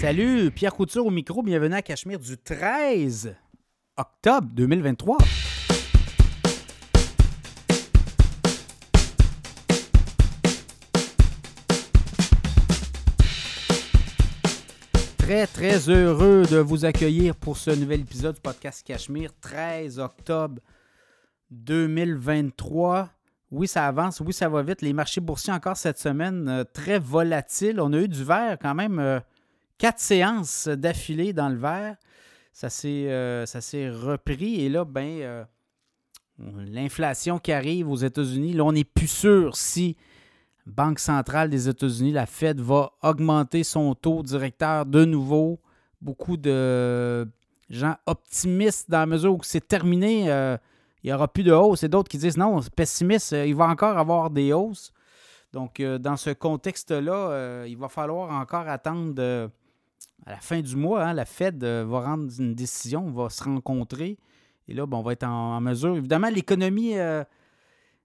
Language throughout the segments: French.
Salut, Pierre Couture au micro, bienvenue à Cachemire du 13 octobre 2023. Très, très heureux de vous accueillir pour ce nouvel épisode du podcast Cachemire, 13 octobre 2023. Oui, ça avance, oui, ça va vite. Les marchés boursiers encore cette semaine, euh, très volatiles. On a eu du vert quand même, euh, quatre séances d'affilée dans le vert. Ça s'est euh, repris et là, ben, euh, l'inflation qui arrive aux États-Unis, là, on n'est plus sûr si Banque centrale des États-Unis, la Fed, va augmenter son taux directeur de nouveau. Beaucoup de gens optimistes dans la mesure où c'est terminé, euh, il n'y aura plus de hausse. Et d'autres qui disent non, pessimiste, il va encore avoir des hausses. Donc, dans ce contexte-là, il va falloir encore attendre à la fin du mois. hein, la Fed euh, va rendre une décision, va se rencontrer. Et là, on va être en, mesure. Évidemment, l'économie euh,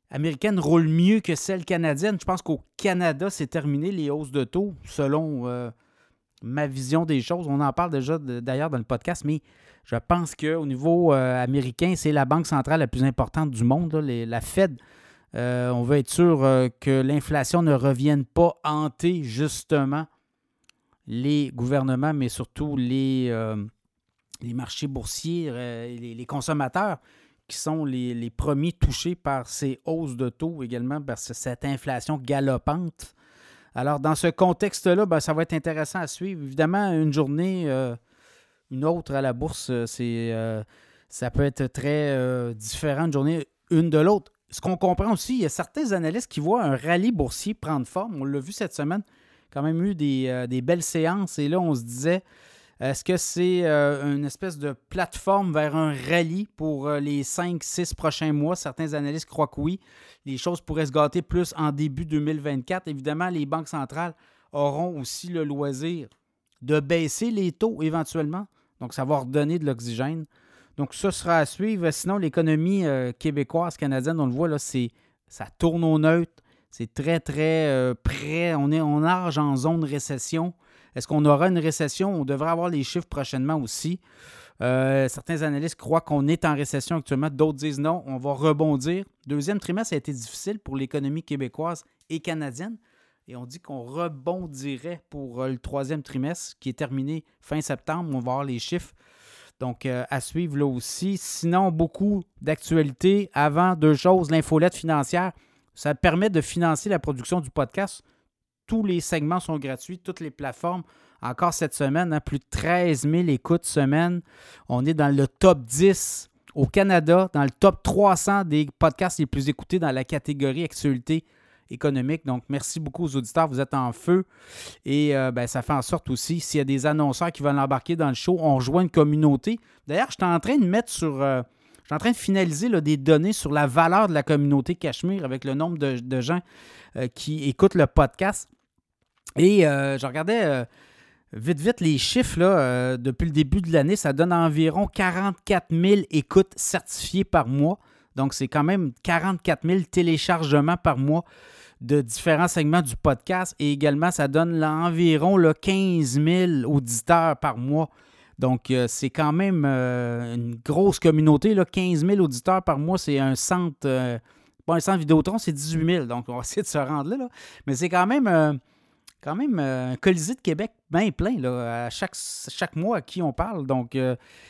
américaine roule mieux que celle canadienne. Je pense qu'au Canada, c'est terminé les hausses de taux, selon euh, ma vision des choses. On en parle déjà d'ailleurs dans le podcast, mais je pense qu'au niveau américain, c'est la banque centrale la plus importante du monde, la Fed. On veut être sûr que l'inflation ne revienne pas hanter justement les gouvernements, mais surtout les, euh, les marchés boursiers, euh, les, consommateurs qui sont les, les premiers touchés par ces hausses de taux, également par ce- cette inflation galopante. Alors, dans ce contexte-là, ben, ça va être intéressant à suivre. Évidemment, une journée, euh, une autre à la bourse, c'est, ça peut être très différent une journée une de l'autre. Ce qu'on comprend aussi, il y a certains analystes qui voient un rallye boursier prendre forme. On l'a vu cette semaine, quand même eu des, euh, des belles séances. Et là, on se disait, est-ce que c'est euh, une espèce de plateforme vers un rallye pour euh, les 5-6 prochains mois? Certains analystes croient que oui. Les choses pourraient se gâter plus en début 2024. Évidemment, les banques centrales auront aussi le loisir de baisser les taux éventuellement. Donc, ça va redonner de l'oxygène. Donc, ça sera à suivre. Sinon, l'économie québécoise, canadienne, on le voit, là, c'est, ça tourne au neutre. C'est très, très euh, près. On, est, on nage en zone récession. Est-ce qu'on aura une récession? On devrait avoir les chiffres prochainement aussi. Euh, certains analystes croient qu'on est en récession actuellement. D'autres disent non, on va rebondir. Deuxième trimestre a été difficile pour l'économie québécoise et canadienne. Et on dit qu'on rebondirait pour euh, le troisième trimestre qui est terminé fin septembre. On va voir les chiffres. Donc, à suivre là aussi. Sinon, beaucoup d'actualités. Avant, deux choses. L'infolette financière, ça permet de financer la production du podcast. Tous les segments sont gratuits, toutes les plateformes. Encore cette semaine, hein, plus de 13 000 écoutes semaine. On est dans le top 10 au Canada, dans le top 300 des podcasts les plus écoutés dans la catégorie actualité économique. Donc, merci beaucoup aux auditeurs. Vous êtes en feu. Et euh, ben, ça fait en sorte aussi, s'il y a des annonceurs qui veulent embarquer dans le show, on rejoint une communauté. D'ailleurs, je suis en train de mettre sur. euh, je suis en train de finaliser des données sur la valeur de la communauté Cachemire avec le nombre de, gens euh, qui écoutent le podcast. Et euh, je regardais euh, vite, vite les chiffres là, depuis le début de l'année. Ça donne environ 44 000 écoutes certifiées par mois. Donc, c'est quand même 44 000 téléchargements par mois de différents segments du podcast. Et également, ça donne environ là, 15 000 auditeurs par mois. Donc, euh, c'est quand même euh, une grosse communauté. Là. 15 000 auditeurs par mois, c'est un centre. euh, pas un centre Vidéotron, c'est 18 000. Donc, on va essayer de se rendre là. là. Mais c'est quand même, quand même un Colisée de Québec bien plein là, à chaque, chaque mois à qui on parle. Donc,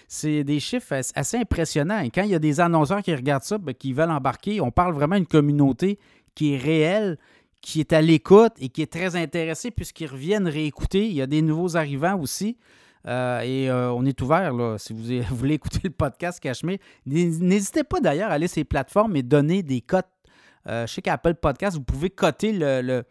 c'est des chiffres as- assez impressionnants. Et quand il y a des annonceurs qui regardent ça, ben, qui veulent embarquer, on parle vraiment d'une communauté qui est réelle, qui est à l'écoute et qui est très intéressée puisqu'ils reviennent réécouter. Il y a des nouveaux arrivants aussi. Euh, et euh, on est ouvert, si vous, voulez écouter le podcast Cachemire. N'hé- N'hésitez pas d'ailleurs à aller sur ces plateformes et donner des cotes. Euh, je sais qu'Apple Podcast, vous pouvez coter le-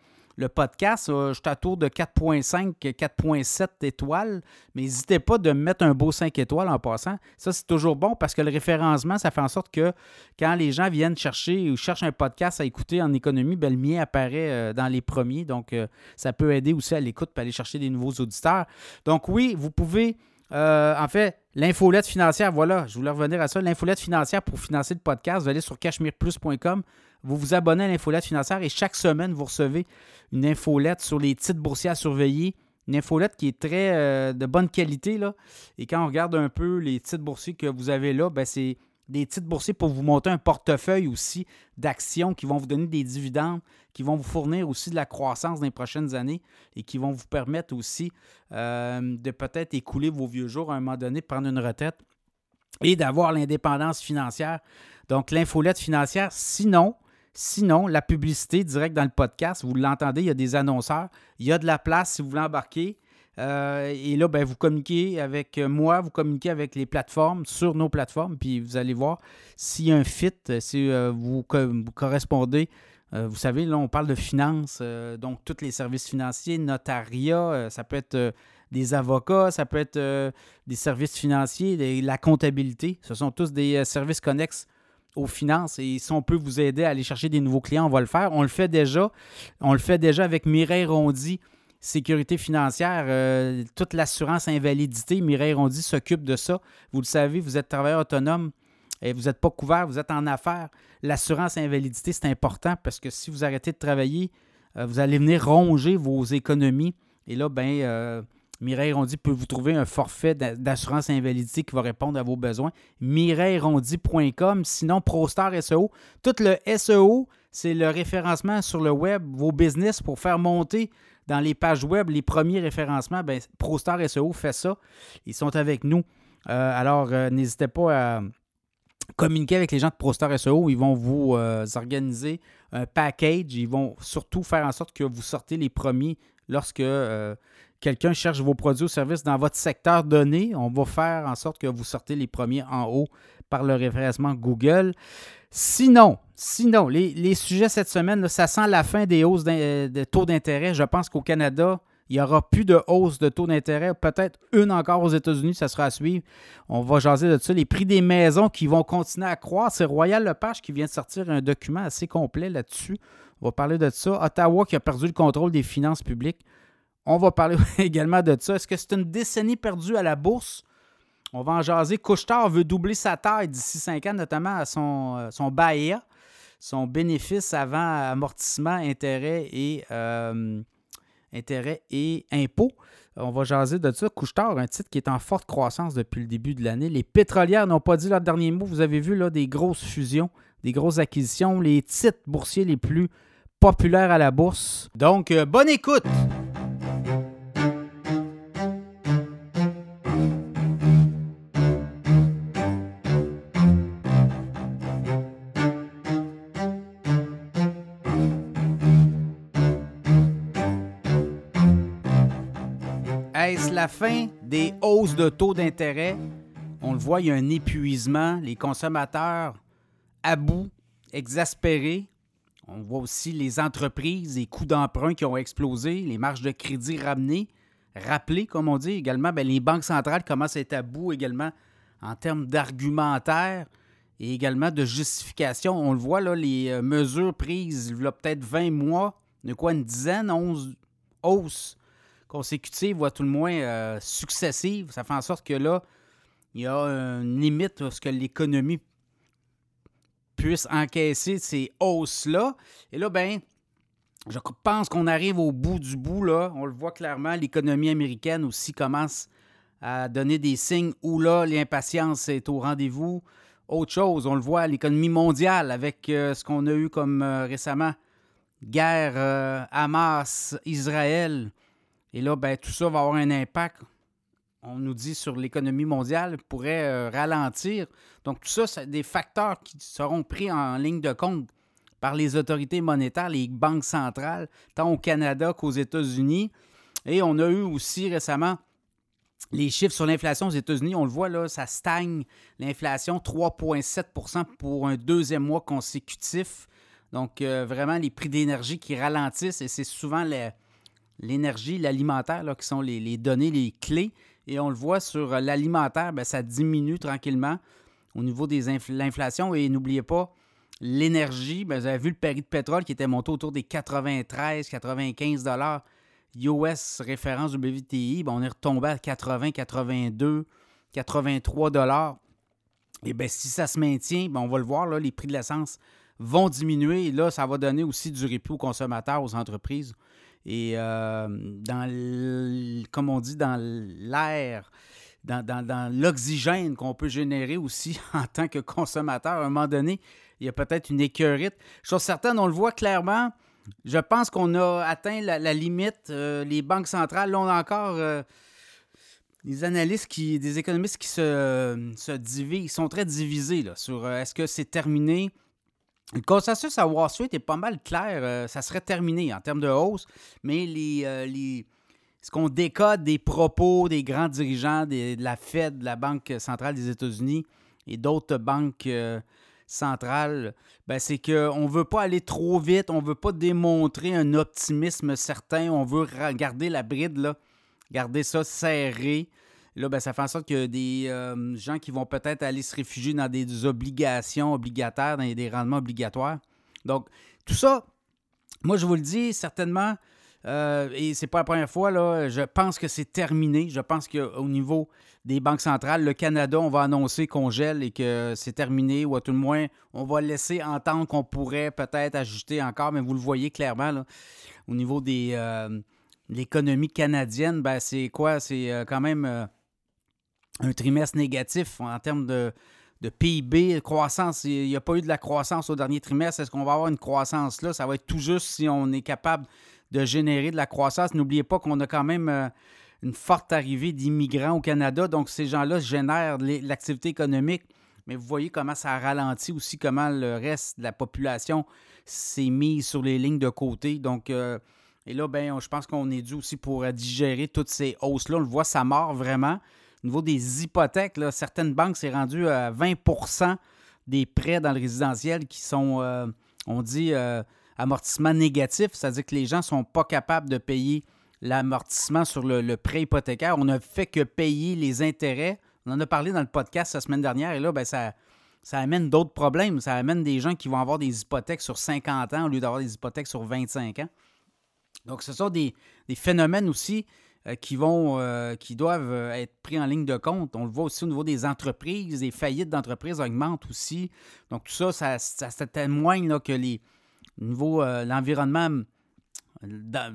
le podcast. Euh, je suis à tour de 4.5, 4.7 étoiles. Mais n'hésitez pas de me mettre un beau 5 étoiles en passant. Ça, c'est toujours bon parce que le référencement, ça fait en sorte que quand les gens viennent chercher ou cherchent un podcast à écouter en économie, ben, le mien apparaît euh, dans les premiers. Donc, euh, ça peut aider aussi à l'écoute pour aller chercher des nouveaux auditeurs. Donc, oui, vous pouvez. en fait, l'infolette financière, voilà, je voulais revenir à ça. L'infolette financière pour financer le podcast, vous allez sur cachemireplus.com, vous vous abonnez à l'infolette financière et chaque semaine, vous recevez une infolette sur les titres boursiers à surveiller une infolette qui est très euh, de bonne qualité. Là. Et quand on regarde un peu les titres boursiers que vous avez là, ben c'est des titres boursiers pour vous monter un portefeuille aussi d'actions qui vont vous donner des dividendes, qui vont vous fournir aussi de la croissance dans les prochaines années et qui vont vous permettre aussi euh, de peut-être écouler vos vieux jours à un moment donné, prendre une retraite et d'avoir l'indépendance financière. Donc, l'infolette financière, sinon, Sinon, la publicité directe dans le podcast, vous l'entendez, il y a des annonceurs. Il y a de la place si vous voulez embarquer. Euh, et là, ben, vous communiquez avec moi, vous communiquez avec les plateformes, sur nos plateformes, puis vous allez voir s'il y a un fit, si euh, vous, correspondez. Euh, vous savez, là, on parle de finances, donc tous les services financiers, notariat, ça peut être des avocats, ça peut être des services financiers, la comptabilité. Ce sont tous des services connexes aux finances et si on peut vous aider à aller chercher des nouveaux clients, on va le faire. On le fait déjà. On le fait déjà avec Mireille Rondy, sécurité financière, euh, toute l'assurance invalidité. Mireille Rondy s'occupe de ça. Vous le savez, vous êtes travailleur autonome et vous n'êtes pas couvert, vous êtes en affaires. L'assurance invalidité, c'est important parce que si vous arrêtez de travailler, euh, vous allez venir ronger vos économies. Et là, ben, euh, Mireille Rondy peut vous trouver un forfait d'assurance invalidité qui va répondre à vos besoins. MireilleRondy.com. Sinon, ProStar SEO. Tout le SEO, c'est le référencement sur le web, vos business pour faire monter dans les pages web les premiers référencements. Ben, ProStar SEO fait ça. Ils sont avec nous. Euh, alors, euh, n'hésitez pas à communiquer avec les gens de ProStar SEO. Ils vont vous euh, organiser un package. Ils vont surtout faire en sorte que vous sortez les premiers lorsque quelqu'un cherche vos produits ou services dans votre secteur donné, on va faire en sorte que vous sortez les premiers en haut par le référencement Google. Sinon, sinon, les, sujets cette semaine, ça sent la fin des hausses de taux d'intérêt. Je pense qu'au Canada, il n'y aura plus de hausse de taux d'intérêt. Peut-être une encore aux États-Unis, ça sera à suivre. On va jaser de ça. Les prix des maisons qui vont continuer à croître. C'est Royal Lepage qui vient de sortir un document assez complet là-dessus. On va parler de ça. Ottawa qui a perdu le contrôle des finances publiques. On va parler également de ça. Est-ce que c'est une décennie perdue à la bourse? On va en jaser. Couchetard veut doubler sa taille d'ici 5 ans, notamment à son, euh, son BAEA, son bénéfice avant amortissement, intérêt et, euh, intérêt et impôts. On va jaser de ça. Couchetard, un titre qui est en forte croissance depuis le début de l'année. Les pétrolières n'ont pas dit leur dernier mot. Vous avez vu là, des grosses fusions, des grosses acquisitions, les titres boursiers les plus populaires à la bourse. Donc, euh, bonne écoute! La fin des hausses de taux d'intérêt? On le voit, il y a un épuisement. Les consommateurs à bout, exaspérés. On voit aussi les entreprises, les coûts d'emprunt qui ont explosé, les marges de crédit ramenées, rappelées, comme on dit. Également, ben, les banques centrales commencent à être à bout également en termes d'argumentaire et également de justification. On le voit, là, les euh, mesures prises il y a peut-être 20 mois, de quoi une dizaine, 11 hausses consécutive, ou à tout le moins euh, successive. Ça fait en sorte que là, il y a une limite à ce que l'économie puisse encaisser ces hausses-là. Et là, ben, je pense qu'on arrive au bout du bout, là. On le voit clairement, l'économie américaine aussi commence à donner des signes où là, l'impatience est au rendez-vous. Autre chose, on le voit, l'économie mondiale avec euh, ce qu'on a eu comme euh, récemment guerre Hamas-Israël. Et là, ben, tout ça va avoir un impact, on nous dit, sur l'économie mondiale, pourrait euh, ralentir. Donc, tout ça, c'est des facteurs qui seront pris en ligne de compte par les autorités monétaires, les banques centrales, tant au Canada qu'aux États-Unis. Et on a eu aussi récemment les chiffres sur l'inflation aux États-Unis. On le voit, là, ça stagne. L'inflation, 3,7% pour un deuxième mois consécutif. Donc, euh, vraiment, les prix d'énergie qui ralentissent et c'est souvent les, l'énergie, l'alimentaire, qui sont les, données, les clés. Et on le voit sur euh, l'alimentaire, ben, ça diminue tranquillement au niveau de l'inflation. Et n'oubliez pas, l'énergie, ben, vous avez vu le prix de pétrole qui était monté autour des 93, 95 dollars US référence WTI. Ben, on est retombé à 80, 82, 83 dollars. Et bien, si ça se maintient, on va le voir, là, les prix de l'essence vont diminuer. Et là, ça va donner aussi du répit aux consommateurs, aux entreprises et dans, comme on dit, dans l'air, dans, l'oxygène qu'on peut générer aussi en tant que consommateur. À un moment donné, il y a peut-être une écœurite. Chose certaine, on le voit clairement. Je pense qu'on a atteint la, limite. les banques centrales, là, on a encore des analystes, qui, des économistes qui se, se divisent, sont très divisés là, sur euh, est-ce que c'est terminé? Le consensus à Wall Street est pas mal clair. Euh, ça serait terminé en termes de hausse, mais les, euh, ce qu'on décode des propos des grands dirigeants de la Fed, de la Banque centrale des États-Unis et d'autres banques centrales, ben c'est qu'on ne veut pas aller trop vite, on ne veut pas démontrer un optimisme certain, on veut garder la bride là, garder ça serré. Là, ben, ça fait en sorte que des euh, gens qui vont peut-être aller se réfugier dans des obligations obligataires, dans des rendements obligatoires. Donc, tout ça, moi, je vous le dis, certainement, euh, et c'est pas la première fois, là, je pense que c'est terminé. Je pense qu'au niveau des banques centrales, le Canada, on va annoncer qu'on gèle et que c'est terminé, ou à tout le moins, on va laisser entendre qu'on pourrait peut-être ajuster encore, mais vous le voyez clairement, là, au niveau des, euh, l'économie canadienne, ben, c'est quoi? C'est euh, quand même un trimestre négatif en termes de, PIB, croissance. Il n'y a pas eu de la croissance au dernier trimestre. Est-ce qu'on va avoir une croissance là? Ça va être tout juste si on est capable de générer de la croissance. N'oubliez pas qu'on a quand même euh, une forte arrivée d'immigrants au Canada. Donc, ces gens-là génèrent l'activité économique. Mais vous voyez comment ça a ralenti aussi, comment le reste de la population s'est mis sur les lignes de côté. Donc, et là, ben, je pense qu'on est dû aussi pour euh, digérer toutes ces hausses-là. On le voit, ça mord vraiment. Au niveau des hypothèques, certaines banques, c'est rendu à 20% des prêts dans le résidentiel qui sont, euh, on dit, euh, amortissement négatif, c'est-à-dire que les gens ne sont pas capables de payer l'amortissement sur le, prêt hypothécaire. On n'a fait que payer les intérêts. On en a parlé dans le podcast la semaine dernière et là, ben, ça, ça amène d'autres problèmes. Ça amène des gens qui vont avoir des hypothèques sur 50 ans au lieu d'avoir des hypothèques sur 25 ans. Donc, ce sont des, phénomènes aussi euh, qui vont, euh, qui doivent euh, être pris en ligne de compte. On le voit aussi au niveau des entreprises, les faillites d'entreprises augmentent aussi. Donc, tout ça, ça, témoigne que les, au niveau l'environnement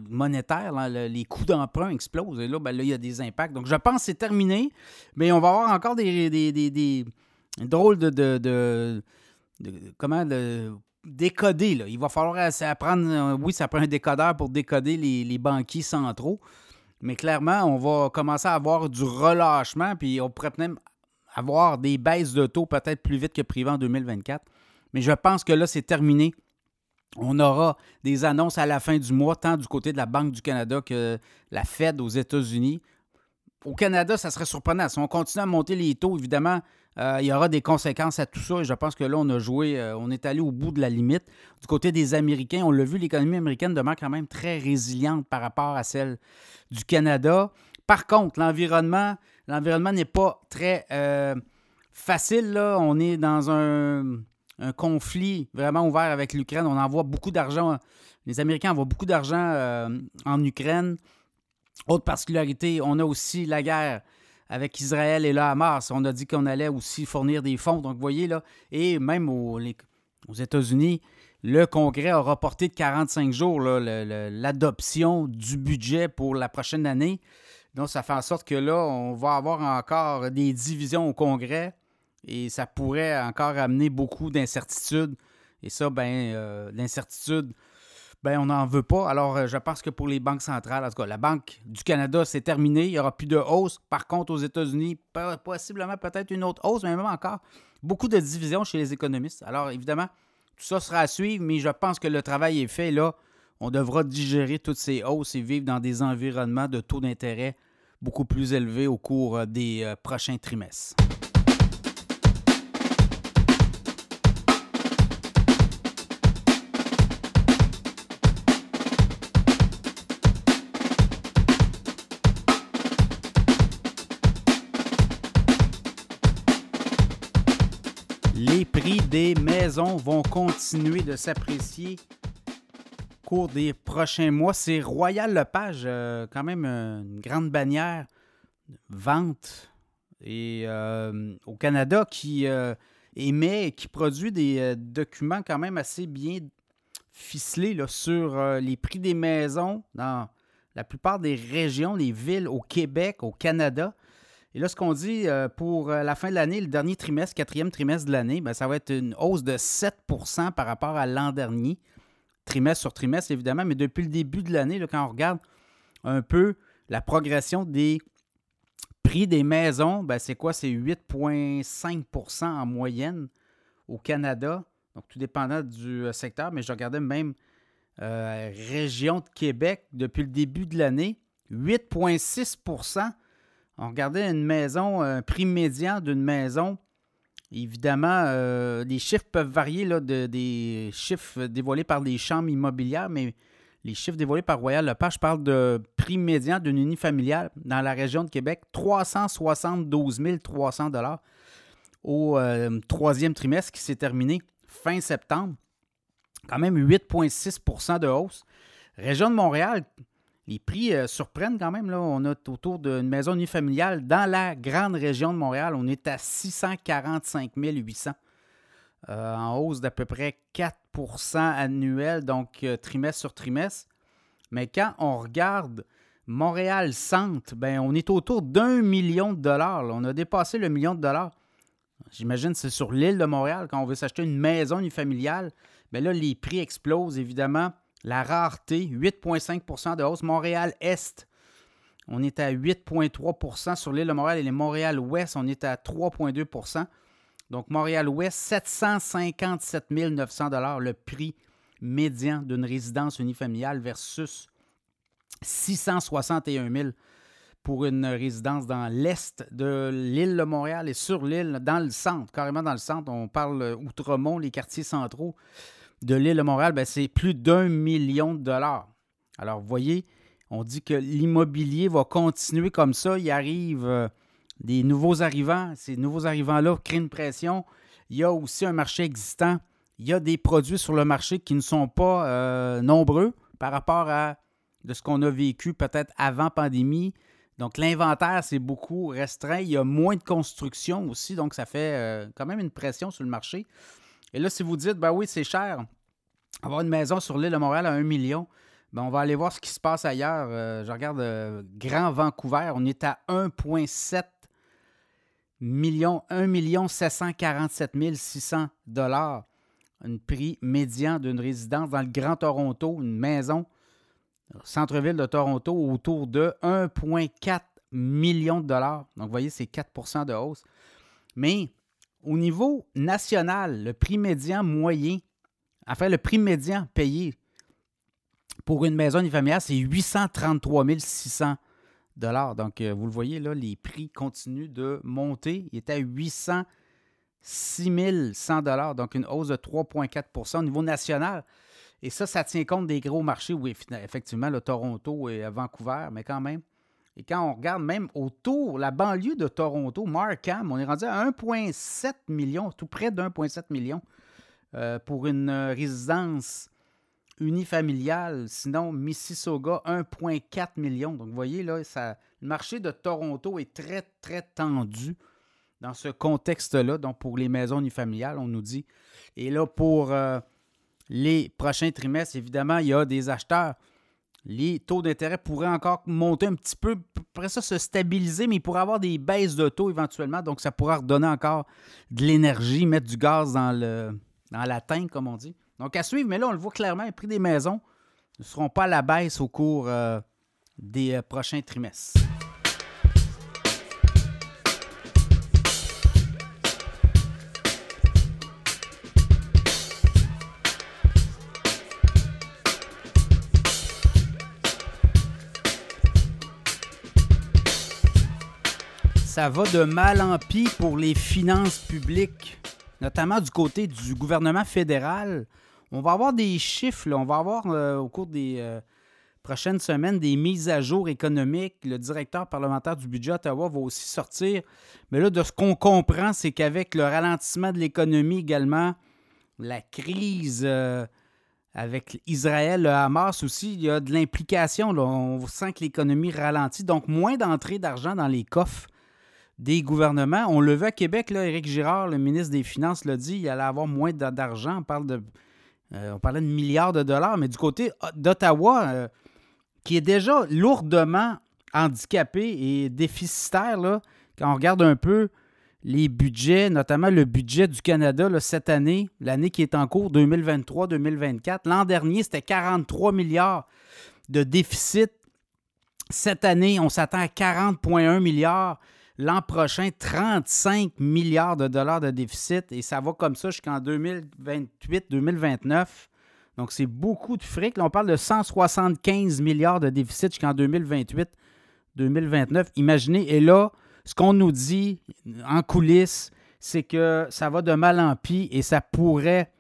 monétaire, les coûts d'emprunt explosent. Et là, ben, là, il y a des impacts. Donc, je pense que c'est terminé, mais on va avoir encore des, des, drôles de, de, comment de décoder. Là. Il va falloir apprendre. Euh, oui, ça prend un décodeur pour décoder les, banquiers centraux. Mais clairement, on va commencer à avoir du relâchement, puis on pourrait même avoir des baisses de taux peut-être plus vite que privé en 2024. Mais je pense que là, c'est terminé. On aura des annonces à la fin du mois, tant du côté de la Banque du Canada que la Fed aux États-Unis. Au Canada, ça serait surprenant. Si on continue à monter les taux, évidemment, il y aura des conséquences à tout ça et je pense que là, on a joué, euh, on est allé au bout de la limite. Du côté des Américains, on l'a vu, l'économie américaine demeure quand même très résiliente par rapport à celle du Canada. Par contre, l'environnement, l'environnement n'est pas très euh, facile. On est dans un, conflit vraiment ouvert avec l'Ukraine. On envoie beaucoup d'argent. Les Américains envoient beaucoup d'argent en Ukraine. Autre particularité, on a aussi la guerre avec Israël et le Hamas. On a dit qu'on allait aussi fournir des fonds. Donc, vous voyez, là, et même aux, États-Unis, le Congrès a reporté de 45 jours l'adoption du budget pour la prochaine année. Donc, ça fait en sorte que là, on va avoir encore des divisions au Congrès et ça pourrait encore amener beaucoup d'incertitudes. Et ça, ben, euh, l'incertitude ben, on n'en veut pas. Alors, euh, je pense que pour les banques centrales, en tout cas, la Banque du Canada, c'est terminé. Il n'y aura plus de hausse. Par contre, aux États-Unis, possiblement peut-être une autre hausse, mais même encore beaucoup de divisions chez les économistes. Alors, évidemment, tout ça sera à suivre, mais je pense que le travail est fait. Là, on devra digérer toutes ces hausses et vivre dans des environnements de taux d'intérêt beaucoup plus élevés au cours euh, des euh, prochains trimestres. Vont continuer de s'apprécier au cours des prochains mois. C'est Royal Lepage, euh, quand même une grande bannière vente et euh, au Canada qui euh, émet et qui produit des documents quand même assez bien ficelé là, sur euh, les prix des maisons dans la plupart des régions, des villes au Québec, au Canada. Et là, ce qu'on dit euh, pour la fin de l'année, le dernier trimestre, quatrième trimestre de l'année, ben, ça va être une hausse de 7% par rapport à l'an dernier, trimestre sur trimestre évidemment, mais depuis le début de l'année, quand on regarde un peu la progression des prix des maisons, ben, c'est quoi? C'est 8,5% en moyenne au Canada. Donc, tout dépendant du euh, secteur, mais je regardais même euh, région de Québec depuis le début de l'année, 8,6 On regardait une maison, un prix médian d'une maison. Évidemment, euh, les chiffres peuvent varier là, de, des chiffres dévoilés par les chambres immobilières, mais les chiffres dévoilés par Royal Lepage, je parle de prix médian d'une unifamiliale dans la région de Québec, 372 300 au troisième trimestre qui s'est terminé fin septembre. Quand même 8,6% de hausse. Région de Montréal, les prix euh, surprennent quand même. Là. On a autour d'une maison unifamiliale dans la grande région de Montréal. On est à 645 800. Euh, en hausse d'à peu près 4% annuel, donc euh, trimestre sur trimestre. Mais quand on regarde Montréal Centre, ben, on est autour d'un million de dollars. On a dépassé le million de dollars. J'imagine que c'est sur l'île de Montréal, quand on veut s'acheter une maison unifamiliale, bien là, les prix explosent, évidemment. La rareté, 8,5% de hausse. Montréal-Est, on est à 8,3% sur l'île de Montréal et les Montréal-Ouest, on est à 3,2% Donc, Montréal-Ouest, 757 900 le prix médian d'une résidence unifamiliale versus 661 000 pour une résidence dans l'est de l'île de Montréal et sur l'île, dans le centre, carrément dans le centre. On parle Outremont, les quartiers centraux de l'île de Montréal, ben, c'est plus d'un million de dollars. Alors, vous voyez, on dit que l'immobilier va continuer comme ça. Il arrive euh, des nouveaux arrivants. Ces nouveaux arrivants-là créent une pression. Il y a aussi un marché existant. Il y a des produits sur le marché qui ne sont pas euh, nombreux par rapport à de ce qu'on a vécu peut-être avant pandémie. Donc, l'inventaire, c'est beaucoup restreint. Il y a moins de construction aussi, donc ça fait euh, quand même une pression sur le marché. Et là, si vous dites, ben oui, c'est cher, avoir une maison sur l'île de Montréal à 1 million, ben on va aller voir ce qui se passe ailleurs. Euh, je regarde euh, Grand Vancouver, on est à 1,7 million, 1 747 600 dollars. Un prix médian d'une résidence dans le Grand Toronto, une maison centre-ville de Toronto, autour de 1,4 million de dollars. Donc, vous voyez, c'est 4% de hausse. Mais au niveau national, le prix médian moyen, enfin, le prix médian payé pour une maison unifamiliale, c'est 833 600 dollars. Donc, euh, vous le voyez, là, les prix continuent de monter. Il était à 806 100 dollars, donc une hausse de 3,4% au niveau national. Et ça, ça tient compte des gros marchés, oui, effectivement, le Toronto et Vancouver, mais quand même. Et quand on regarde même autour, la banlieue de Toronto, Markham, on est rendu à 1,7 million, tout près de 1,7 million euh, pour une résidence unifamiliale. Sinon, Mississauga, 1,4 million. Donc, vous voyez, là, ça, le marché de Toronto est très, très tendu dans ce contexte-là. Donc, pour les maisons unifamiliales, on nous dit. Et là, pour euh, les prochains trimestres, évidemment, il y a des acheteurs. Les taux d'intérêt pourraient encore monter un petit peu, après ça se stabiliser, mais il pourrait avoir des baisses de taux éventuellement. Donc, ça pourra redonner encore de l'énergie, mettre du gaz dans, le, dans la tank, comme on dit. Donc, à suivre, mais là, on le voit clairement, les prix des maisons ne seront pas à la baisse au cours euh, des euh, prochains trimestres. ça va de mal en pis pour les finances publiques, notamment du côté du gouvernement fédéral. On va avoir des chiffres, on va avoir euh, au cours des euh, prochaines semaines des mises à jour économiques. Le directeur parlementaire du budget Ottawa va aussi sortir. Mais là, de ce qu'on comprend, c'est qu'avec le ralentissement de l'économie également, la crise euh, avec Israël, le Hamas aussi, il y a de l'implication. On sent que l'économie ralentit, donc moins d'entrée d'argent dans les coffres des gouvernements. On le veut à Québec, là, Éric Girard, le ministre des Finances, l'a dit, il allait avoir moins d'argent. On parle de on parlait de milliards de dollars, mais du côté d'Ottawa, qui est déjà lourdement handicapé et déficitaire, là, quand on regarde un peu les budgets, notamment le budget du Canada cette année, l'année qui est en cours, 2023-2024. L'an dernier, c'était 43 milliards de déficit. Cette année, on s'attend à 40,1 milliards. L'an prochain, 35 milliards de dollars de déficit. Et ça va comme ça jusqu'en 2028-2029. Donc, c'est beaucoup de fric. Là, on parle de 175 milliards de déficit jusqu'en 2028-2029. Imaginez. Et là, ce qu'on nous dit en coulisses, c'est que ça va de mal en pis et ça pourrait,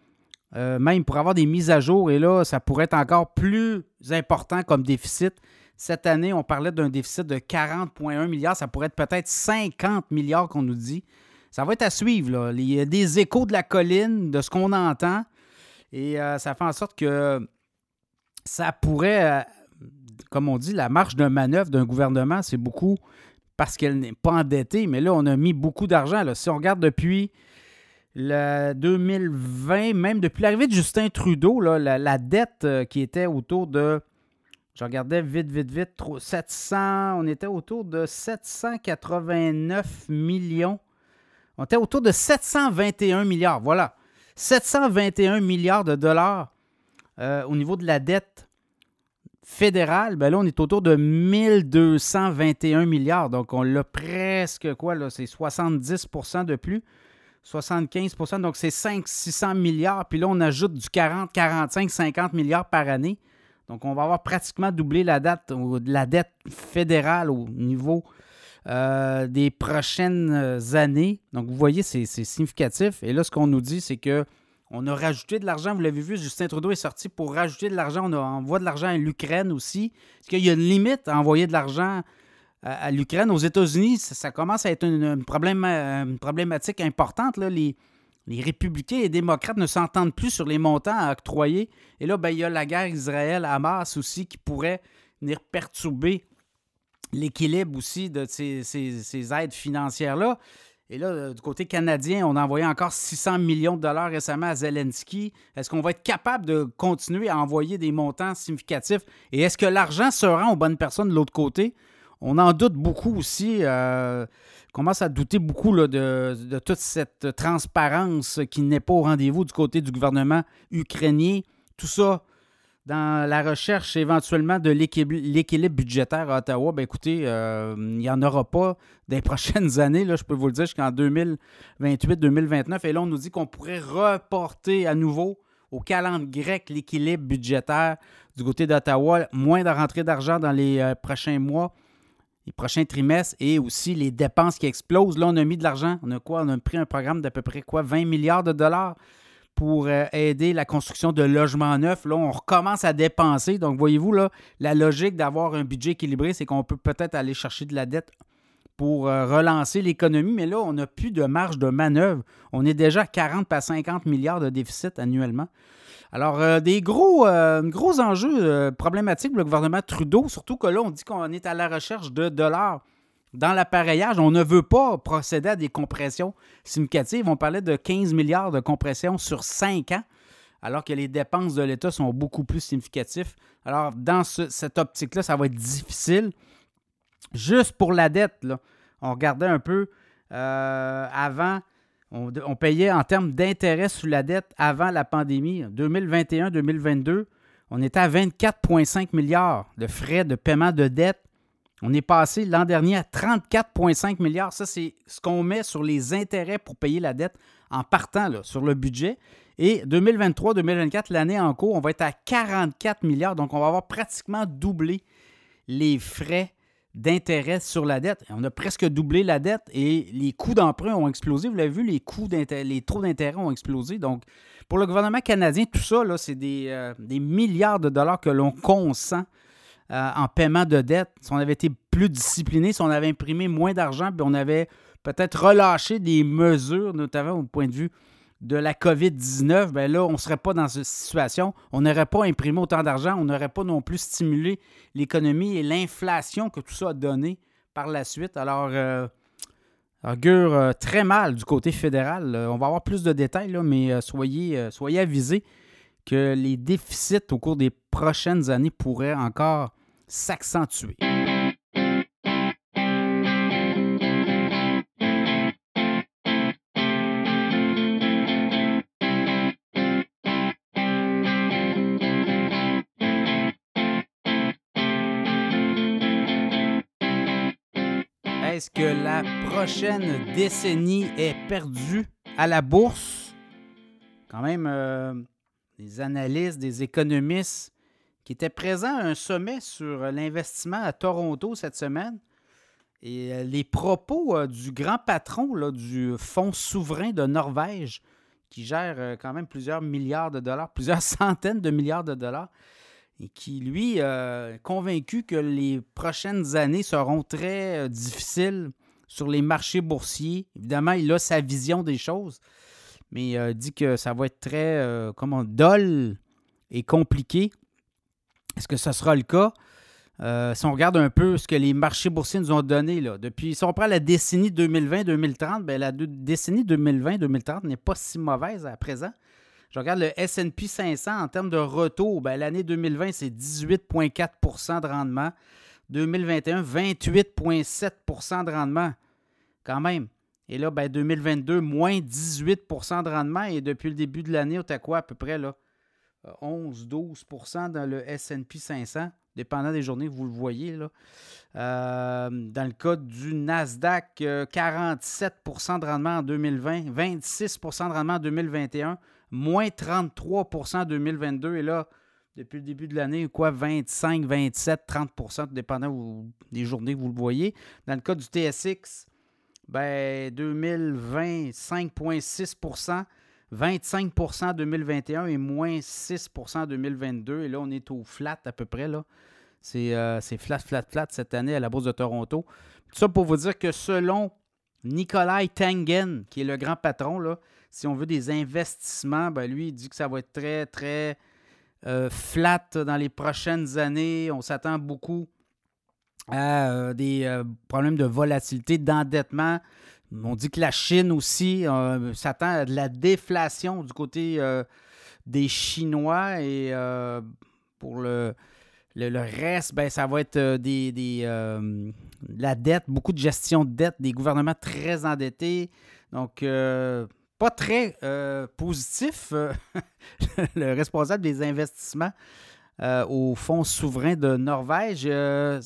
euh, même pour avoir des mises à jour, et là, ça pourrait être encore plus important comme déficit. Cette année, on parlait d'un déficit de 40,1 milliards. Ça pourrait être peut-être 50 milliards qu'on nous dit. Ça va être à suivre. Là. Il y a des échos de la colline, de ce qu'on entend. Et euh, ça fait en sorte que ça pourrait, euh, comme on dit, la marge de manœuvre d'un gouvernement, c'est beaucoup parce qu'elle n'est pas endettée, mais là, on a mis beaucoup d'argent. Si on regarde depuis le 2020, même depuis l'arrivée de Justin Trudeau, la, dette euh, qui était autour de, je regardais vite, vite, vite, 700, on était autour de 789 millions. On était autour de 721 milliards, voilà. 721 milliards de dollars euh, au niveau de la dette fédéral, ben là, on est autour de 1221 milliards. Donc, on l'a presque, quoi, là, c'est 70% de plus. 75% donc c'est 500-600 milliards. Puis là, on ajoute du 40, 45, 50 milliards par année. Donc, on va avoir pratiquement doublé la, date, la dette fédérale au niveau euh, des prochaines années. Donc, vous voyez, c'est significatif. Et là, ce qu'on nous dit, c'est que on a rajouté de l'argent, vous l'avez vu, Justin Trudeau est sorti pour rajouter de l'argent. On a envoyé de l'argent à l'Ukraine aussi. Est-ce qu'il y a une limite à envoyer de l'argent à, l'Ukraine? Aux États-Unis, ça, commence à être une, problématique importante. Les, les républicains et les démocrates ne s'entendent plus sur les montants à octroyer. Et là, ben, il y a la guerre Israël-Hamas aussi qui pourrait venir perturber l'équilibre aussi de ces aides financières-là. Et là, euh, du côté canadien, on a envoyé encore 600 millions de dollars récemment à Zelensky. Est-ce qu'on va être capable de continuer à envoyer des montants significatifs? Et est-ce que l'argent se rend aux bonnes personnes de l'autre côté? On en doute beaucoup aussi. Euh, on commence à douter beaucoup de, toute cette transparence qui n'est pas au rendez-vous du côté du gouvernement ukrainien. Tout ça dans la recherche éventuellement de l'équilibre budgétaire à Ottawa, ben écoutez, euh, il n'y en aura pas les prochaines années, là, je peux vous le dire, jusqu'en 2028-2029. Et là, on nous dit qu'on pourrait reporter à nouveau au calendrier grec l'équilibre budgétaire du côté d'Ottawa, moins de rentrée d'argent dans les euh, prochains mois, les prochains trimestres et aussi les dépenses qui explosent. Là, on a mis de l'argent. On a quoi? On a pris un programme d'à peu près quoi? 20 milliards de dollars pour euh, aider la construction de logements neufs. Là, on recommence à dépenser. Donc, voyez-vous, là, la logique d'avoir un budget équilibré, c'est qu'on peut peut-être aller chercher de la dette pour euh, relancer l'économie, mais là, on n'a plus de marge de manœuvre. On est déjà à 40 à 50 milliards de déficit annuellement. Alors, euh, des gros, gros enjeux problématiques pour le gouvernement Trudeau, surtout que là, on dit qu'on est à la recherche de dollars dans l'appareillage, on ne veut pas procéder à des compressions significatives. On parlait de 15 milliards de compressions sur 5 ans, alors que les dépenses de l'État sont beaucoup plus significatives. Alors, dans cette optique-là, ça va être difficile. Juste pour la dette, on regardait un peu euh, avant, on, payait en termes d'intérêt sur la dette avant la pandémie. 2021-2022, on était à 24,5 milliards de frais de paiement de dette on est passé l'an dernier à 34,5 milliards. Ça, c'est ce qu'on met sur les intérêts pour payer la dette en partant sur le budget. Et 2023-2024, l'année en cours, on va être à 44 milliards. Donc, on va avoir pratiquement doublé les frais d'intérêt sur la dette. On a presque doublé la dette et les coûts d'emprunt ont explosé. Vous l'avez vu, les coûts les taux d'intérêt ont explosé. Donc, pour le gouvernement canadien, tout ça, c'est des, euh, des, milliards de dollars que l'on consent euh, en paiement de dette, si on avait été plus discipliné, si on avait imprimé moins d'argent, puis on avait peut-être relâché des mesures, notamment au point de vue de la COVID-19, bien là, on ne serait pas dans cette situation. On n'aurait pas imprimé autant d'argent, on n'aurait pas non plus stimulé l'économie et l'inflation que tout ça a donné par la suite. Alors, euh, augure euh, très mal du côté fédéral. on va avoir plus de détails, mais soyez, soyez avisés que les déficits au cours des prochaines années pourraient encore s'accentuer. Est-ce que la prochaine décennie est perdue à la bourse? Quand même, euh, des analystes, des économistes qui étaient présents à un sommet sur l'investissement à Toronto cette semaine. Et euh, les propos euh, du grand patron du Fonds souverain de Norvège, qui gère quand même plusieurs milliards de dollars, plusieurs centaines de milliards de dollars, et qui, lui, euh, est convaincu que les prochaines années seront très euh, difficiles sur les marchés boursiers. Évidemment, il a sa vision des choses, mais il dit que ça va être très, euh, comment, dol et compliqué. Est-ce que ce sera le cas? si on regarde un peu ce que les marchés boursiers nous ont donné, là, depuis, si on prend la décennie 2020-2030, ben, la décennie 2020-2030 n'est pas si mauvaise à présent. Je regarde le SP 500 en termes de retour. Ben, L'année 2020, c'est 18,4% de rendement. 2021, 28,7% de rendement. Quand même. Et là, ben, 2022, moins 18% de rendement. Et depuis le début de l'année, on est à quoi à peu près? là? 11-12% euh, dans le SP 500, dépendant des journées, vous le voyez. Là. Euh, dans le cas du Nasdaq, 47% euh, de rendement en 2020, 26% de rendement en 2021 moins 33% en 2022. Et là, depuis le début de l'année, quoi, 25, 27, 30% dépendant des journées que vous le voyez. Dans le cas du TSX, ben, 2020, 5,6 25% en 2021 et moins 6% en 2022. Et là, on est au flat à peu près. là. C'est euh, flat, flat, flat cette année à la Bourse de Toronto. Tout ça pour vous dire que selon Nikolai Tangen, qui est le grand patron, si on veut des investissements, ben lui, il dit que ça va être très, très euh, flat dans les prochaines années. On s'attend beaucoup à euh, des euh, problèmes de volatilité, d'endettement. On dit que la Chine aussi s'attend à de la déflation du côté des Chinois et pour le, le, reste, ben, ça va être des, des la dette, beaucoup de gestion de dette, des gouvernements très endettés. Donc, pas très euh, positif, euh, le responsable des investissements euh, au Fonds souverain de Norvège. Il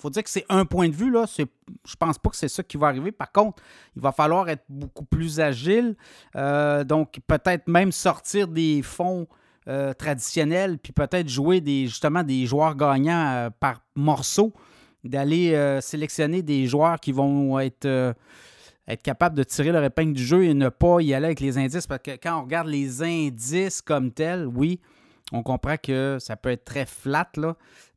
faut dire que c'est un point de vue. Là. Je ne pense pas que c'est ça qui va arriver. Par contre, il va falloir être beaucoup plus agile. donc, peut-être même sortir des fonds traditionnels, puis peut-être jouer des, justement des joueurs gagnants par morceaux, d'aller sélectionner des joueurs qui vont être être capable de tirer leur épingle du jeu et ne pas y aller avec les indices. Parce que quand on regarde les indices comme tels, oui, on comprend que ça peut être très flat,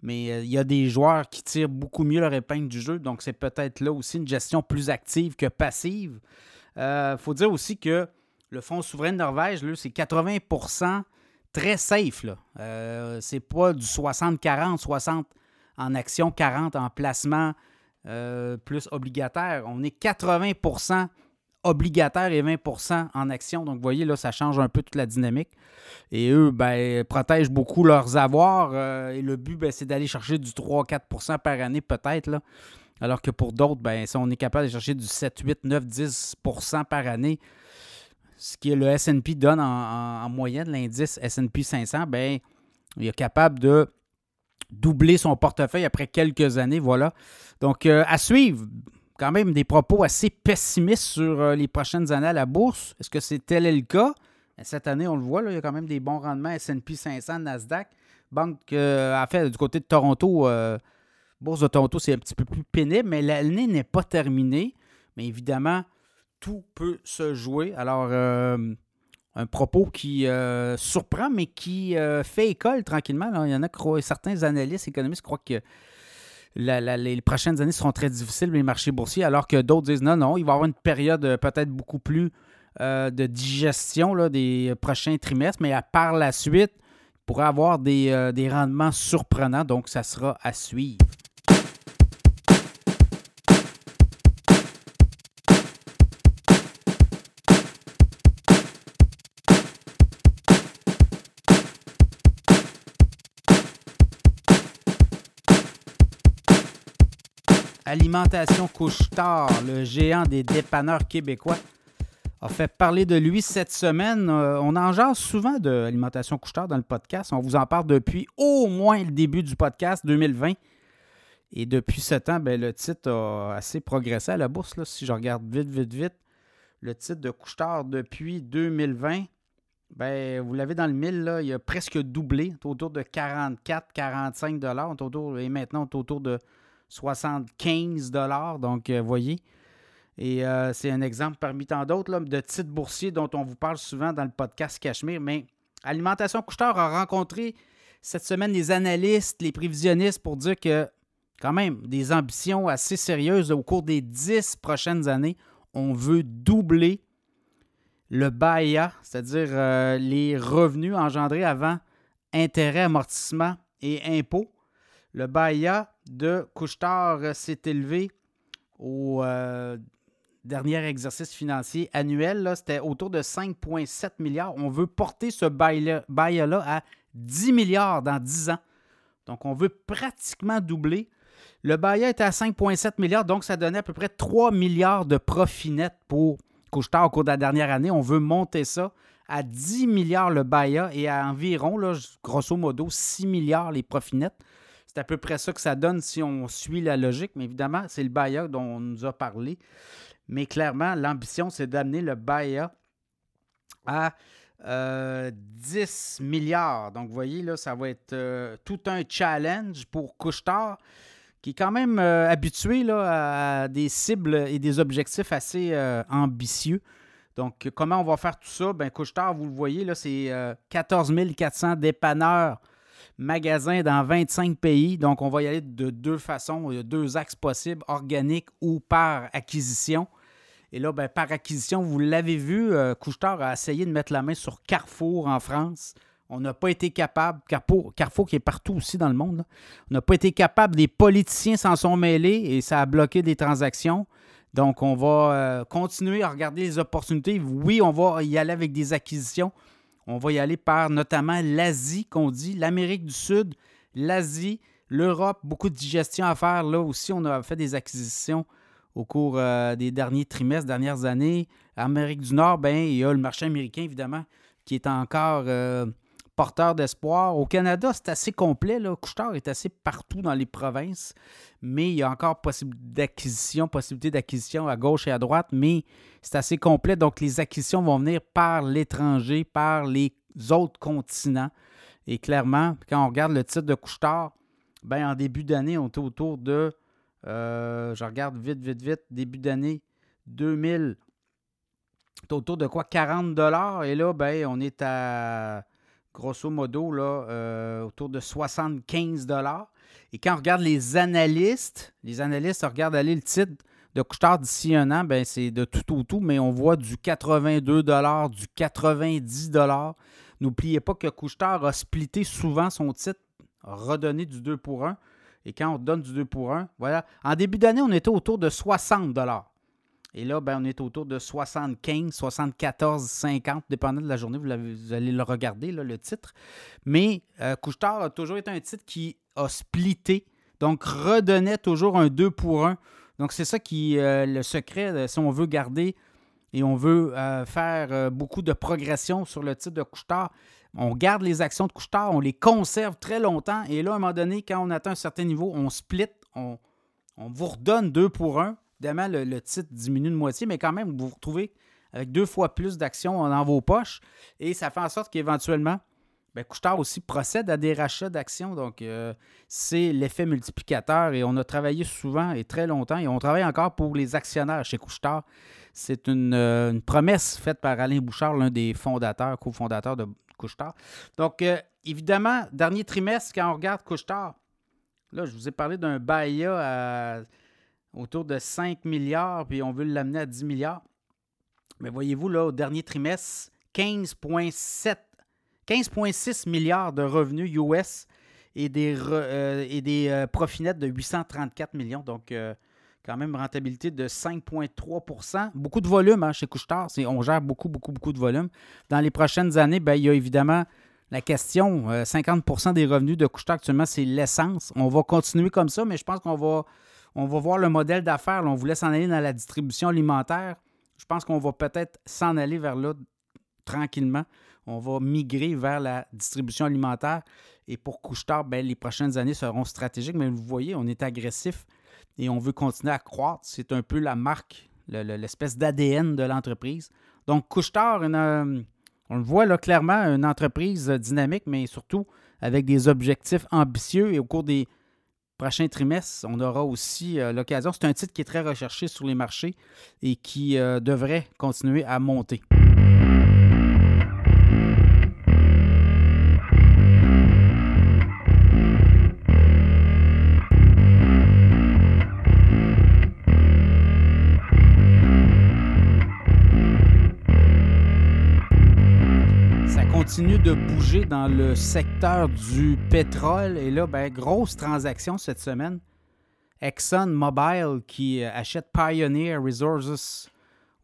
mais euh, il y a des joueurs qui tirent beaucoup mieux leur épingle du jeu. Donc, c'est peut-être là aussi une gestion plus active que passive. Il euh, faut dire aussi que le Fonds souverain de Norvège, c'est 80 très safe. Là. Euh, c'est pas du 60-40, 60 en action, 40 en placement. Euh, plus obligataire. On est 80% obligataire et 20% en action. Donc, vous voyez, là, ça change un peu toute la dynamique. Et eux, ben, protègent beaucoup leurs avoirs. Euh, et le but, ben, c'est d'aller chercher du 3-4% par année, peut-être. Là. Alors que pour d'autres, ben, si on est capable de chercher du 7, 8, 9, 10% par année, ce que le SP donne en, moyenne, l'indice SP 500, ben, il est capable de doubler son portefeuille après quelques années. Voilà. Donc, euh, à suivre, quand même des propos assez pessimistes sur euh, les prochaines années à la bourse. Est-ce que c'est tel le cas? Ben, cette année, on le voit, là, il y a quand même des bons rendements SP 500, Nasdaq. Banque, euh, en fait, du côté de Toronto, Bourse de Toronto, c'est un petit peu plus pénible, mais l'année n'est pas terminée. Mais évidemment, tout peut se jouer. Alors, un propos qui euh, surprend, mais qui euh, fait école tranquillement. Il y en a certains analystes, économistes croient que les prochaines années seront très difficiles les marchés boursiers, alors que d'autres disent non, non, il va y avoir une période euh, peut-être beaucoup plus de digestion des prochains trimestres, mais à par la suite, il pourrait avoir des rendements surprenants, donc ça sera à suivre. Alimentation Couche-Tard, le géant des dépanneurs québécois, a fait parler de lui cette semaine. Euh, on en jase souvent de Alimentation Couche-Tard dans le podcast. On vous en parle depuis au moins le début du podcast 2020. Et depuis ce temps, ben, le titre a assez progressé à la bourse. Là, si je regarde vite, vite, vite, le titre de Couche-Tard depuis 2020, ben, vous l'avez dans le mille, là, il a presque doublé, autour de 44, 45 dollars, et maintenant autour de 75 dollars. Donc, vous euh, voyez. Et euh, c'est un exemple parmi tant d'autres de titres boursiers dont on vous parle souvent dans le podcast Cachemire. Mais Alimentation Couchetard a rencontré cette semaine les analystes, les prévisionnistes pour dire que, quand même, des ambitions assez sérieuses au cours des dix prochaines années. On veut doubler le BAIA, c'est-à-dire euh, les revenus engendrés avant intérêts, amortissement et impôts. Le BAIA de Couchetard s'est élevé au euh, dernier exercice financier annuel. C'était autour de 5,7 milliards. On veut porter ce BAIA-là à 10 milliards dans 10 ans. Donc, on veut pratiquement doubler. Le BAIA était à 5,7 milliards, donc ça donnait à peu près 3 milliards de profit net pour Couchetard au cours de la dernière année. On veut monter ça à 10 milliards le BAIA et à environ, grosso modo, 6 milliards les profits nets. C'est à peu près ça que ça donne si on suit la logique, mais évidemment, c'est le BAIA dont on nous a parlé. Mais clairement, l'ambition, c'est d'amener le BAIA à 10 euh, milliards. Donc, vous voyez, là, ça va être euh, tout un challenge pour Couchetard, qui est quand même euh, habitué là, à des cibles et des objectifs assez ambitieux. Donc, comment on va faire tout ça? Bien, Couchetard, vous le voyez, là, c'est 14 400 dépanneurs magasins dans 25 pays. Donc, on va y aller de deux façons. Il y a deux axes possibles, organique ou par acquisition. Et là, ben, par acquisition, vous l'avez vu, euh, a essayé de mettre la main sur Carrefour en France. On n'a pas été capable, Carrefour, qui est partout aussi dans le monde, on n'a pas été capable, des politiciens s'en sont mêlés et ça a bloqué des transactions. Donc, on va euh, continuer à regarder les opportunités. Oui, on va y aller avec des acquisitions, on va y aller par notamment l'Asie, qu'on dit, l'Amérique du Sud, l'Asie, l'Europe, beaucoup de digestion à faire. Là aussi, on a fait des acquisitions au cours euh, des derniers trimestres, dernières années. Amérique du Nord, ben, il y a le marché américain, évidemment, qui est encore euh, porteur d'espoir. Au Canada, c'est assez complet. Là. est assez partout dans les provinces, mais il y a encore possibilité d'acquisition, possibilité d'acquisition à gauche et à droite, mais c'est assez complet. Donc, les acquisitions vont venir par l'étranger, par les autres continents. Et clairement, quand on regarde le titre de Couchetard, ben, en début d'année, on était autour de, euh, je regarde vite, vite, vite, début d'année 2000, autour de quoi? 40 Et là, ben, on est à grosso modo, là, euh, autour de 75 Et quand on regarde les analystes, les analystes regardent aller le titre de Couchetard d'ici un an, ben c'est de tout au tout, mais on voit du 82 du 90 N'oubliez pas que Couchetard a splitté souvent son titre, redonné du 2 pour 1. Et quand on donne du 2 pour 1, voilà. En début d'année, on était autour de 60 et là, ben, on est autour de 75, 74, 50, dépendant de la journée. Vous, allez le regarder, le titre. Mais euh, a toujours été un titre qui a splitté, donc redonnait toujours un 2 pour 1. Donc, c'est ça qui est le secret, euh, si on veut garder et on veut euh, faire euh, beaucoup de progression sur le titre de Couchetard. On garde les actions de Couchetard, on les conserve très longtemps. Et là, à un moment donné, quand on atteint un certain niveau, on split, on, on vous redonne 2 pour 1 Évidemment, le, titre diminue de moitié, mais quand même, vous vous retrouvez avec deux fois plus d'actions dans vos poches. Et ça fait en sorte qu'éventuellement, ben, Couchetard aussi procède à des rachats d'actions. Donc, euh, c'est l'effet multiplicateur. Et on a travaillé souvent et très longtemps. Et on travaille encore pour les actionnaires chez Couchetard. C'est une, euh, promesse faite par Alain Bouchard, l'un des fondateurs, cofondateurs de Couchetard. Donc, euh, évidemment, dernier trimestre, quand on regarde Couchetard, là, je vous ai parlé d'un BAIA à autour de 5 milliards, puis on veut l'amener à 10 milliards. Mais voyez-vous, là, au dernier trimestre, 15,7 15,6 milliards de revenus US et des, euh, et des euh, profits nets de 834 millions. Donc, euh, quand même, rentabilité de 5,3% Beaucoup de volume hein, chez Couchetard. On gère beaucoup, beaucoup, beaucoup de volume. Dans les prochaines années, ben, il y a évidemment la question 50% des revenus de Couchetard actuellement, c'est l'essence. On va continuer comme ça, mais je pense qu'on va On va voir le modèle d'affaires. On voulait s'en aller dans la distribution alimentaire. Je pense qu'on va peut-être s'en aller vers là tranquillement. On va migrer vers la distribution alimentaire. Et pour Couchetard, ben, les prochaines années seront stratégiques. Mais vous voyez, on est agressif et on veut continuer à croître. C'est un peu la marque, l'espèce d'ADN de l'entreprise. Donc, Couchetard, euh, on le voit là clairement, une entreprise dynamique, mais surtout avec des objectifs ambitieux. Et au cours des prochains trimestres, on aura aussi euh, l'occasion. C'est un titre qui est très recherché sur les marchés et qui euh, devrait continuer à monter. Continue de bouger dans le secteur du pétrole. Et là, ben, grosse transaction cette semaine. Exxon Mobil qui achète Pioneer Resources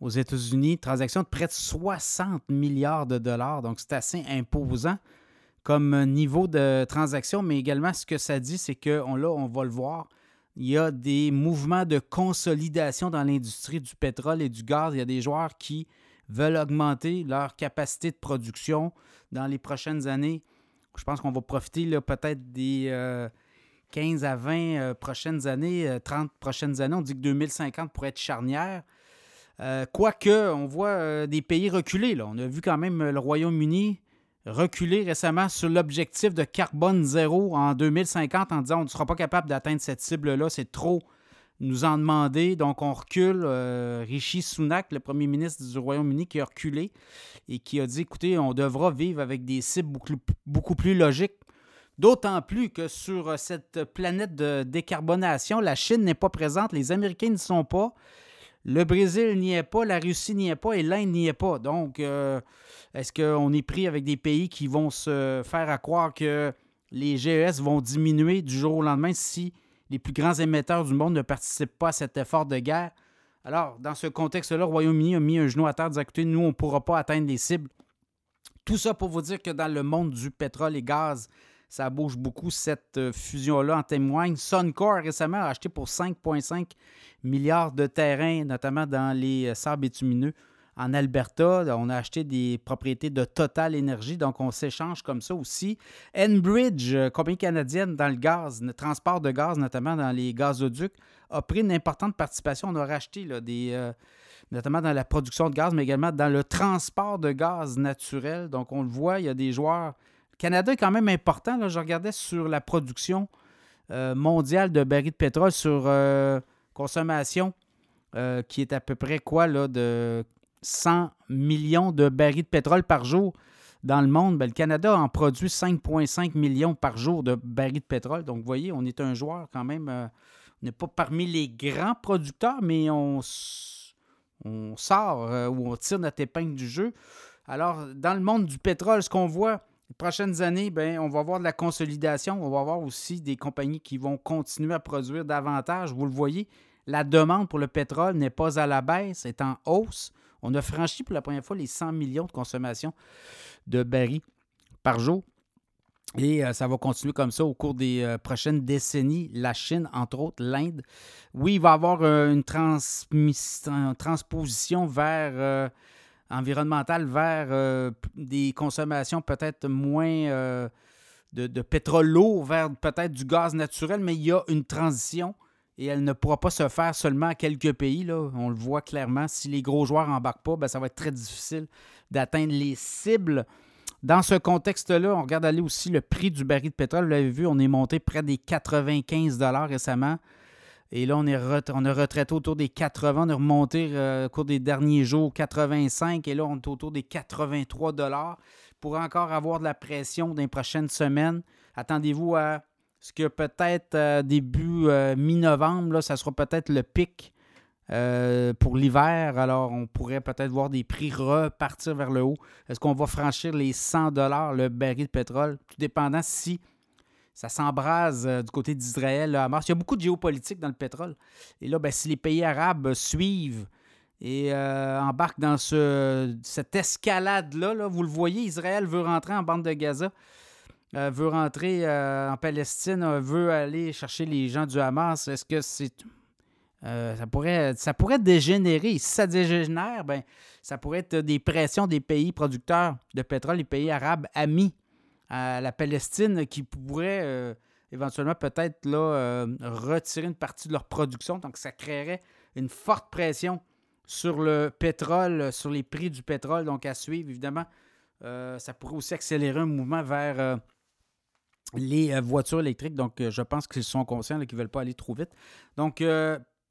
aux États-Unis. Transaction de près de 60 milliards de dollars. Donc, c'est assez imposant comme niveau de transaction. Mais également, ce que ça dit, c'est que on, là, on va le voir. Il y a des mouvements de consolidation dans l'industrie du pétrole et du gaz. Il y a des joueurs qui veulent augmenter leur capacité de production dans les prochaines années. Je pense qu'on va profiter peut-être des 15 euh, à 20 euh, prochaines années, 30 euh, prochaines années. On dit que 2050 pourrait être charnière. Quoique, on voit des pays reculer. On a vu quand même le Royaume-Uni reculer récemment sur l'objectif de carbone zéro en 2050 en disant on ne sera pas capable d'atteindre cette cible-là, c'est trop nous en demander. Donc, on recule. Euh, Rishi Sunak, le premier ministre du Royaume-Uni, qui a reculé et qui a dit écoutez, on devra vivre avec des cibles beaucoup, plus logiques. D'autant plus que sur cette planète de décarbonation, la Chine n'est pas présente, les Américains n'y sont pas, le Brésil n'y est pas, la Russie n'y est pas et l'Inde n'y est pas. Donc, euh, est-ce qu'on est pris avec des pays qui vont se faire à croire que les GES vont diminuer du jour au lendemain si les plus grands émetteurs du monde ne participent pas à cet effort de guerre. Alors, dans ce contexte-là, le Royaume-Uni a mis un genou à terre, disant écoutez, nous, on ne pourra pas atteindre les cibles. Tout ça pour vous dire que dans le monde du pétrole et gaz, ça bouge beaucoup. Cette euh, fusion-là en témoigne. Suncor récemment a acheté pour 5,5 milliards de terrains, notamment dans les euh, sables bitumineux en Alberta. On a acheté des propriétés de Total Energy, donc on s'échange comme ça aussi. Enbridge, euh, compagnie canadienne dans le gaz, le transport de gaz, notamment dans les gazoducs, a pris une importante participation. On a racheté des, euh, notamment dans la production de gaz, mais également dans le transport de gaz naturel. Donc on le voit, il y a des joueurs. Le Canada est quand même important. Là, je regardais sur la production euh, mondiale de barils de pétrole sur consommation. qui est à peu près quoi là, de 100 millions de barils de pétrole par jour dans le monde, ben, le Canada en produit 5,5 millions par jour de barils de pétrole. Donc, vous voyez, on est un joueur quand même. Euh, on n'est pas parmi les grands producteurs, mais on, on sort euh, ou on tire notre épingle du jeu. Alors, dans le monde du pétrole, ce qu'on voit les prochaines années, ben, on va voir de la consolidation. On va voir aussi des compagnies qui vont continuer à produire davantage. Vous le voyez, la demande pour le pétrole n'est pas à la baisse, est en hausse. On a franchi pour la première fois les 100 millions de consommation de barils par jour. Et euh, ça va continuer comme ça au cours des euh, prochaines décennies. La Chine, entre autres, l'Inde. Oui, il va y avoir euh, une, transposition vers environnementale, vers des consommations peut-être moins de, de, pétrole vers peut-être du gaz naturel, mais il y a une transition et elle ne pourra pas se faire seulement à quelques pays. Là. On le voit clairement. Si les gros joueurs n'embarquent pas, ben, ça va être très difficile d'atteindre les cibles. Dans ce contexte-là, on regarde aller aussi le prix du baril de pétrole. Vous l'avez vu, on est monté près des 95 récemment. Et là, on, est on a retraité autour des 80. On est remonté euh, au cours des derniers jours 85. Et là, on est autour des 83 Pour encore avoir de la pression dans les prochaines semaines, attendez-vous à ce que peut-être euh, début euh, mi-novembre, ça sera peut-être le pic euh, pour l'hiver. Alors, on pourrait peut-être voir des prix repartir vers le haut. Est-ce qu'on va franchir les 100 dollars le baril de pétrole? Tout dépendant si ça s'embrase du côté d'Israël à Mars. Il y a beaucoup de géopolitique dans le pétrole. Et là, ben, si les pays arabes suivent et embarquent dans ce, cette escalade-là, là, vous le voyez, Israël veut rentrer en bande de Gaza. Euh, veut rentrer euh, en Palestine, euh, veut aller chercher les gens du Hamas, est-ce que c'est ça, pourrait, ça pourrait dégénérer? Si ça dégénère, ben, ça pourrait être des pressions des pays producteurs de pétrole, les pays arabes amis à la Palestine qui pourraient éventuellement peut-être retirer une partie de leur production. Donc, ça créerait une forte pression sur le pétrole, sur les prix du pétrole. Donc, à suivre, évidemment, ça pourrait aussi accélérer un mouvement vers les voitures électriques. Donc, je pense qu'ils sont conscients qu'ils ne veulent pas aller trop vite. Donc,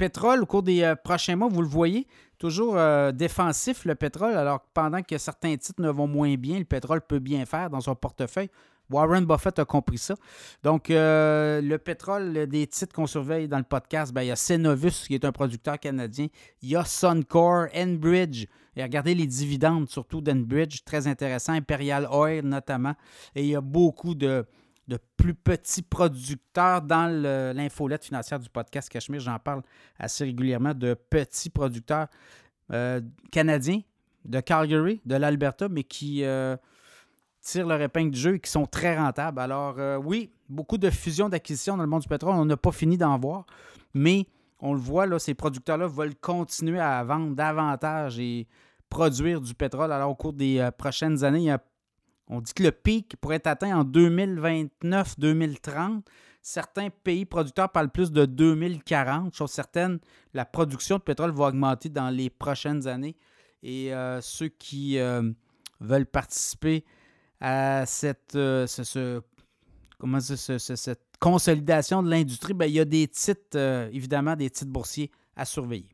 pétrole au cours des euh, prochains mois, vous le voyez, toujours euh, défensif le pétrole, alors pendant que certains titres ne vont moins bien, le pétrole peut bien faire dans son portefeuille. Warren Buffett a compris ça. Donc, euh, le pétrole, des titres qu'on surveille dans le podcast, ben, il y a Cenovus, qui est un producteur canadien. Il y a Suncor, Enbridge. Et regardez les dividendes, surtout d'Enbridge, très intéressant. Imperial Oil, notamment. Et il y a beaucoup de, de plus petits producteurs dans l'infolette financière du podcast Cachemire. J'en parle assez régulièrement de petits producteurs euh, canadiens de Calgary, de l'Alberta, mais qui euh, tirent leur épingle du jeu et qui sont très rentables. Alors euh, oui, beaucoup de fusions d'acquisitions dans le monde du pétrole, on n'a pas fini d'en voir, mais on le voit, là, ces producteurs-là veulent continuer à vendre davantage et produire du pétrole. Alors au cours des prochaines années, il y a on dit que le pic pourrait être atteint en 2029-2030. Certains pays producteurs parlent plus de 2040. Chose certaine, la production de pétrole va augmenter dans les prochaines années. Et euh, ceux qui euh, veulent participer à cette, euh, consolidation de l'industrie, ben, il y a des titres, évidemment, des titres boursiers à surveiller.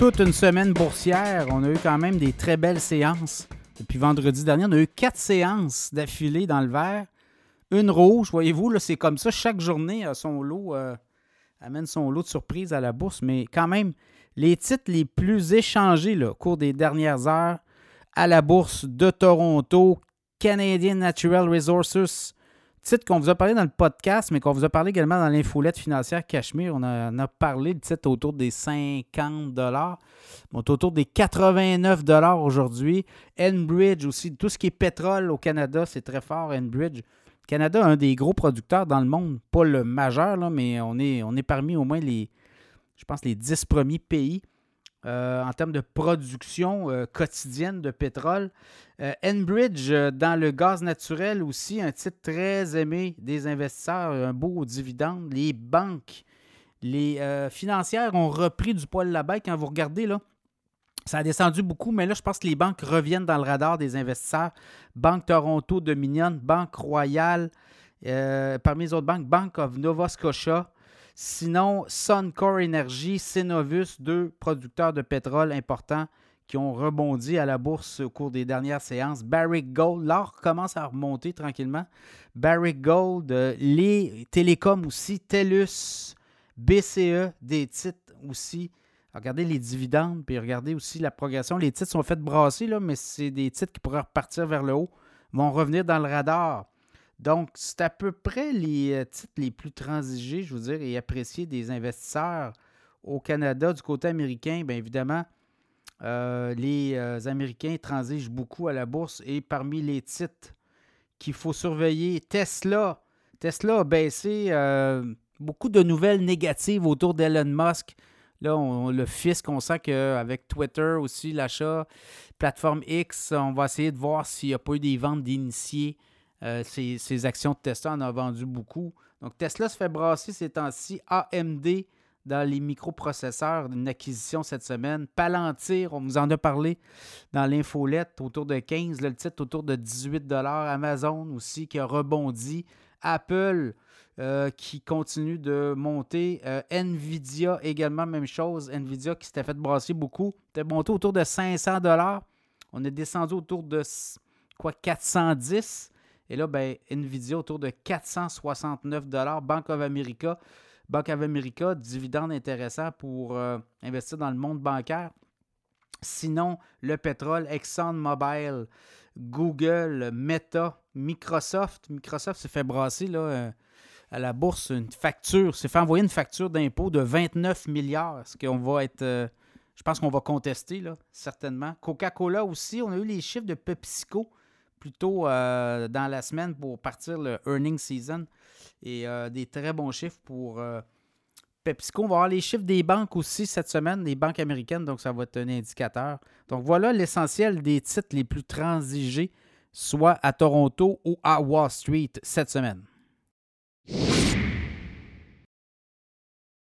Toute une semaine boursière. On a eu quand même des très belles séances. Depuis vendredi dernier, on a eu quatre séances d'affilée dans le vert. Une rouge, voyez-vous, c'est comme ça. Chaque journée a son lot, euh, amène son lot de surprises à la bourse. Mais quand même, les titres les plus échangés au cours des dernières heures à la bourse de Toronto, Canadian Natural Resources, titre qu'on vous a parlé dans le podcast, mais qu'on vous a parlé également dans l'infolette financière Cachemire. On, a, a parlé de titre autour des 50 dollars. autour des 89 dollars aujourd'hui. Enbridge aussi, tout ce qui est pétrole au Canada, c'est très fort, Enbridge. Canada, un des gros producteurs dans le monde, pas le majeur, là, mais on est, on est parmi au moins les, je pense, les 10 premiers pays euh, en termes de production euh, quotidienne de pétrole. Euh, Enbridge, dans le gaz naturel aussi, un titre très aimé des investisseurs, un beau dividende. Les banques, les financières ont repris du poil bête. Quand vous regardez, là, ça a descendu beaucoup, mais là, je pense que les banques reviennent dans le radar des investisseurs. Banque Toronto Dominion, Banque Royale, parmi les autres banques, Bank of Nova Scotia, Sinon, Suncor Energy, Cenovus, deux producteurs de pétrole importants qui ont rebondi à la bourse au cours des dernières séances. Barrick Gold, l'or commence à remonter tranquillement. Barrick Gold, euh, les télécoms aussi, TELUS, BCE, des titres aussi. Regardez les dividendes, puis regardez aussi la progression. Les titres sont faits brasser, là, mais c'est des titres qui pourraient repartir vers le haut, vont revenir dans le radar. Donc, c'est à peu près les euh, titres les plus transigés, je veux dire, et appréciés des investisseurs au Canada. Du côté américain, bien évidemment, euh, les euh, Américains transigent beaucoup à la bourse et parmi les titres qu'il faut surveiller, Tesla. Tesla a baissé beaucoup de nouvelles négatives autour d'Elon Musk. Là, on, le fisc, on sent qu'avec Twitter aussi, l'achat, plateforme X, on va essayer de voir s'il n'y a pas eu des ventes d'initiés euh, ces, actions de Tesla en ont vendu beaucoup. Donc, Tesla se fait brasser ces temps-ci. AMD dans les microprocesseurs, une acquisition cette semaine. Palantir, on vous en a parlé dans l'infolette, autour de 15, le titre autour de 18 Amazon aussi qui a rebondi. Apple euh, qui continue de monter. Euh, Nvidia également, même chose. Nvidia qui s'était fait brasser beaucoup. C'était monté autour de 500 On est descendu autour de quoi 410 et là, ben, Nvidia autour de 469 Bank of America. Bank of America, dividende intéressant pour euh, investir dans le monde bancaire. Sinon, le pétrole, ExxonMobil, Google, Meta, Microsoft. Microsoft s'est fait brasser là, à la bourse une facture, s'est fait envoyer une facture d'impôt de 29 milliards, ce qu'on va être, euh, je pense qu'on va contester, là, certainement. Coca-Cola aussi, on a eu les chiffres de PepsiCo plus tôt euh, dans la semaine pour partir le earning season et euh, des très bons chiffres pour PepsiCo. On va avoir les chiffres des banques aussi cette semaine, des banques américaines, donc ça va être un indicateur. Donc voilà l'essentiel des titres les plus transigés, soit à Toronto ou à Wall Street cette semaine.